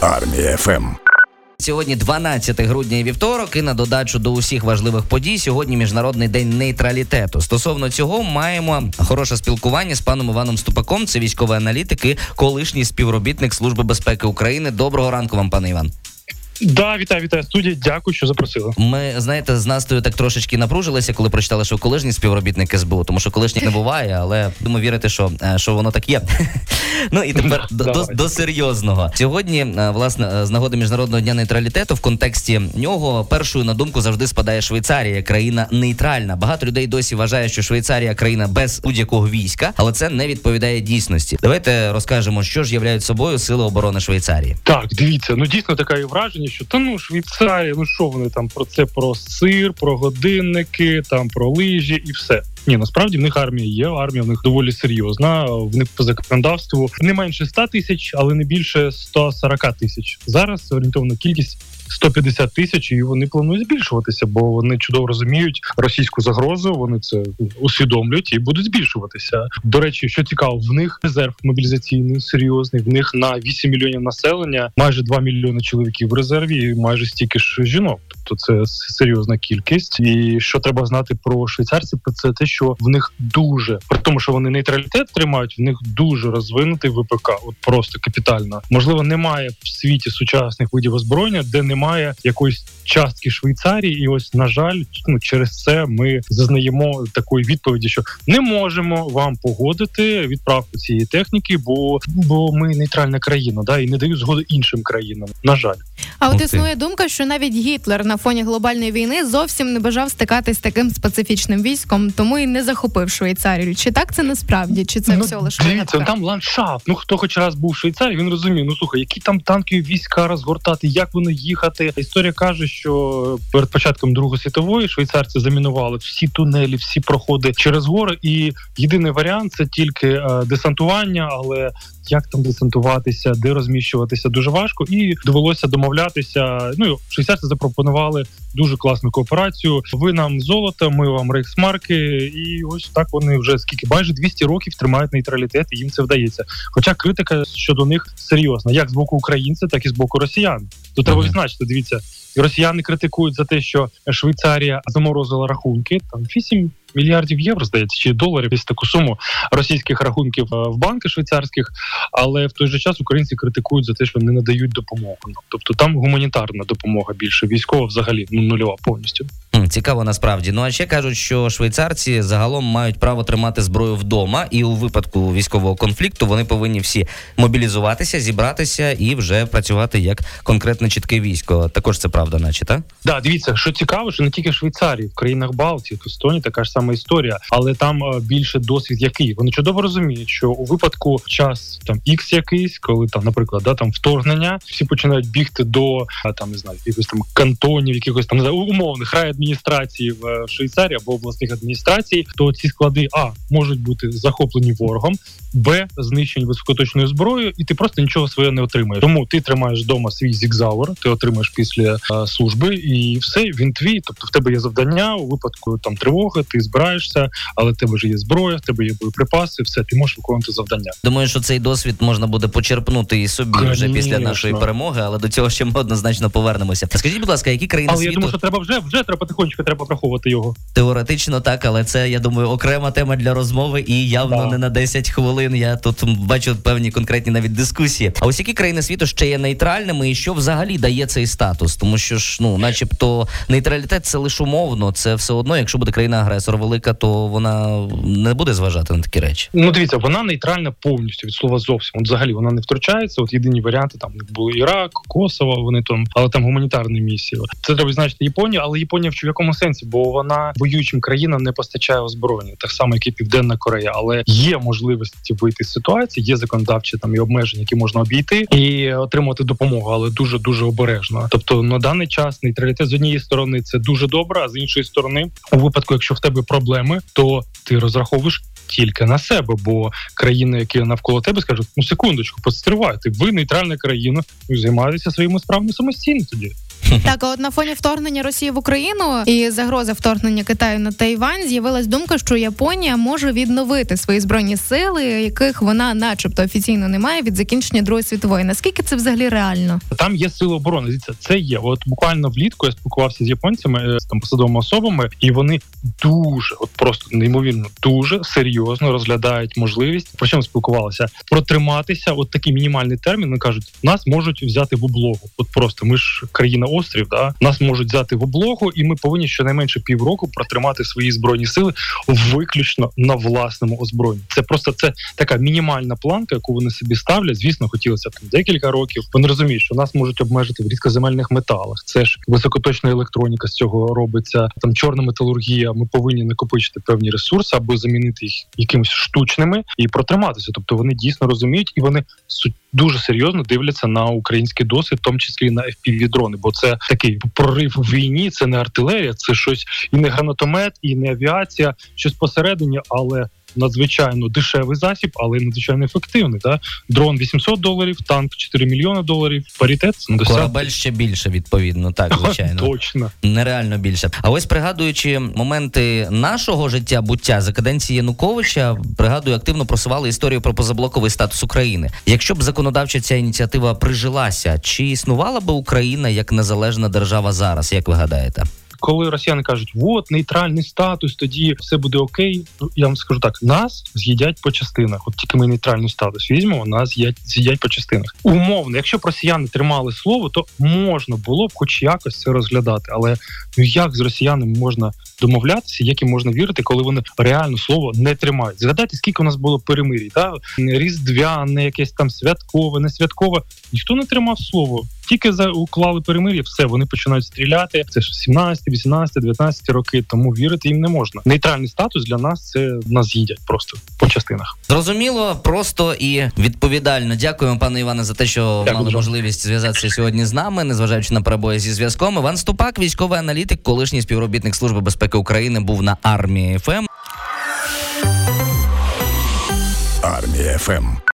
Армія ФМ. Сьогодні 12 грудня і вівторок, і на додачу до усіх важливих подій. Сьогодні міжнародний день нейтралітету. Стосовно цього маємо хороше спілкування з паном Іваном Ступаком. Це військовий аналітик і колишній співробітник Служби безпеки України. Доброго ранку вам, пане Іван. Да, вітаю, вітаю студія. Дякую, що запросили. Ми знаєте, з Настою так трошечки напружилися, коли прочитали, що колишній співробітник СБУ, тому що колишніх не буває, але думаю, вірити, що е, що воно так є. Ну і тепер до, до, до серйозного сьогодні, е, власне, е, з нагоди міжнародного дня нейтралітету, в контексті нього першою на думку завжди спадає Швейцарія, країна нейтральна. Багато людей досі вважає, що Швейцарія країна без будь-якого війська, але це не відповідає дійсності. Давайте розкажемо, що ж являють собою сили оборони Швейцарії. Так, дивіться, ну дійсно таке враження, що та ну Швейцарія, ну що вони там про це про сир, про годинники, там про лижі і все. Ні, насправді в них армія є. Армія в них доволі серйозна. В них по законодавству не менше 100 тисяч, але не більше 140 тисяч. Зараз орієнтовна кількість 150 тисяч, і вони планують збільшуватися, бо вони чудово розуміють російську загрозу. Вони це усвідомлюють і будуть збільшуватися. До речі, що цікаво, в них резерв мобілізаційний серйозний. В них на 8 мільйонів населення, майже 2 мільйони чоловіків в резерві, і майже стільки ж жінок. Тобто це серйозна кількість. І що треба знати про швейцарців, це те, що в них дуже при тому, що вони нейтралітет тримають, в них дуже розвинутий ВПК, от просто капітально. Можливо, немає в світі сучасних видів озброєння, де немає якоїсь частки Швейцарії, і ось на жаль, ну через це ми зазнаємо такої відповіді, що не можемо вам погодити відправку цієї техніки, бо бо ми нейтральна країна, да і не дають згоди іншим країнам. На жаль, а от існує думка, що навіть Гітлер на фоні глобальної війни зовсім не бажав стикатись з таким специфічним військом, тому і не захопив Швейцарію. Чи так це насправді? Чи це ну, все лише дивіться? Там ландшафт. Ну хто хоч раз був в Швейцарії, він розуміє. Ну слухай, які там танкові війська розгортати, як вони їхати. Історія каже, що перед початком Другої світової швейцарці замінували всі тунелі, всі проходи через гори. І єдиний варіант це тільки е, десантування, але як там десантуватися, де розміщуватися дуже важко, і довелося домовлятися. Ну швейцарці запропонували дуже класну кооперацію. Ви нам золото, ми вам рейхсмарки, і ось так вони вже скільки майже 200 років тримають нейтралітет, і їм це вдається. Хоча критика щодо них серйозна, як з боку українців, так і з боку росіян. То треба відзначити. Дивіться, росіяни критикують за те, що Швейцарія заморозила рахунки там 8 мільярдів євро, здається, чи доларів десь таку суму російських рахунків в банки швейцарських, але в той же час українці критикують за те, що не надають допомогу. Тобто там гуманітарна допомога більше військова, взагалі ну нульова повністю. Цікаво насправді. Ну а ще кажуть, що швейцарці загалом мають право тримати зброю вдома, і у випадку військового конфлікту вони повинні всі мобілізуватися, зібратися і вже працювати як конкретне чітке військо. Також це правда, наче так? Да, дивіться, що цікаво, що не тільки в Швейцарії, в країнах Балтії, в Естонії така ж сама історія, але там більше досвід який. Вони чудово розуміють, що у випадку час там X якийсь, коли там, наприклад, да там вторгнення, всі починають бігти до там не знаю, якихось там кантонів, якихось там не умовних райадміністрацій в Швейцарії або обласних адміністрацій, то ці склади а можуть бути захоплені ворогом, б знищені високоточною зброєю, і ти просто нічого своє не отримаєш. Тому ти тримаєш вдома свій зігзауер, ти отримаєш після а, служби, і все він твій. Тобто в тебе є завдання у випадку там тривоги, ти збираєшся, але в тебе вже є зброя, в тебе є боєприпаси, все ти можеш виконувати завдання. Думаю, що цей досвід можна буде почерпнути і собі Конечно. вже після нашої перемоги, але до цього ще ми однозначно повернемося. Скажіть, будь ласка, які країни але світу... я думаю, що треба вже вже треба потихонечку треба враховувати його. Теоретично так, але це я думаю окрема тема для розмови і явно да. не на 10 хвилин. Я тут бачу певні конкретні навіть дискусії. А ось які країни світу ще є нейтральними, і що взагалі дає цей статус? Тому що ж, ну, начебто, нейтралітет це лише умовно. Це все одно, якщо буде країна агресор велика, то вона не буде зважати на такі речі. Ну дивіться, вона нейтральна повністю від слова зовсім. От взагалі вона не втручається. От єдині варіанти там були Ірак, Косово. Вони там, але там гуманітарні місії. Це треба відзначити Японію, але Японія в якому сенсі, бо вона воюючим країнам не постачає озброєння, так само, як і Південна Корея, але є можливості вийти з ситуації, є законодавчі там і обмеження, які можна обійти і отримати допомогу, але дуже дуже обережно. Тобто на даний час нейтралітет з однієї сторони це дуже добре, а з іншої сторони, у випадку, якщо в тебе проблеми, то ти розраховуєш. Тільки на себе, бо країни, які навколо тебе скажуть, ну секундочку, постривайте, ви нейтральна країна, займаєтеся своїми справами самостійно тоді. Так, от на фоні вторгнення Росії в Україну і загрози вторгнення Китаю на Тайвань з'явилась думка, що Японія може відновити свої збройні сили, яких вона, начебто, офіційно не має від закінчення Другої світової. Наскільки це взагалі реально? Там є сили оборони. Дивіться, це є. От буквально влітку я спілкувався з японцями е, з там посадовими особами, і вони дуже, от просто неймовірно, дуже серйозно розглядають можливість. Про чому спілкувалися? Протриматися, от такий мінімальний термін. Вони кажуть, нас можуть взяти в облогу. От просто ми ж країна острів, да нас можуть взяти в облогу, і ми повинні щонайменше півроку протримати свої збройні сили виключно на власному озброєнні. Це просто це така мінімальна планка, яку вони собі ставлять. Звісно, хотілося б там декілька років. Вони розуміють, що нас можуть обмежити в рідкоземельних металах. Це ж високоточна електроніка з цього робиться. Там чорна металургія. Ми повинні накопичити певні ресурси або замінити їх якимось штучними і протриматися. Тобто вони дійсно розуміють і вони дуже серйозно дивляться на український досвід, в тому числі на fpv дрони, бо це такий прорив в війні. Це не артилерія, це щось і не гранатомет, і не авіація, щось посередині, але надзвичайно дешевий засіб, але надзвичайно ефективний. Да? Дрон 800 доларів, танк 4 мільйони доларів. Паритет це досяг... корабель ще більше. Відповідно, так звичайно точно нереально більше. А ось пригадуючи моменти нашого життя буття за каденції Януковича, пригадую, активно просували історію про позаблоковий статус України. Якщо б законодавча ця ініціатива прижилася, чи існувала би Україна як незалежна держава зараз? Як ви гадаєте? Коли росіяни кажуть, от нейтральний статус, тоді все буде окей. Ну я вам скажу так: нас з'їдять по частинах. От тільки ми нейтральний статус візьмемо, нас з'їдять, з'їдять по частинах. Умовно, якщо б росіяни тримали слово, то можна було б хоч якось це розглядати. Але ну як з росіянами можна домовлятися, як їм можна вірити, коли вони реально слово не тримають? Згадайте, скільки у нас було перемирій, та різдвяне, якесь там святкове, не святкове. Ніхто не тримав слово. Тільки за уклали перемир'я, все вони починають стріляти. Це ж 17, 18, 19 роки. Тому вірити їм не можна. Нейтральний статус для нас це нас їдять просто по частинах. Зрозуміло, просто і відповідально. Дякуємо, пане Іване, за те, що Дякую, мали можливість зв'язатися сьогодні з нами, незважаючи на перебої зі зв'язком. Іван Ступак, військовий аналітик, колишній співробітник служби безпеки України, був на Армії FM. Армія FM.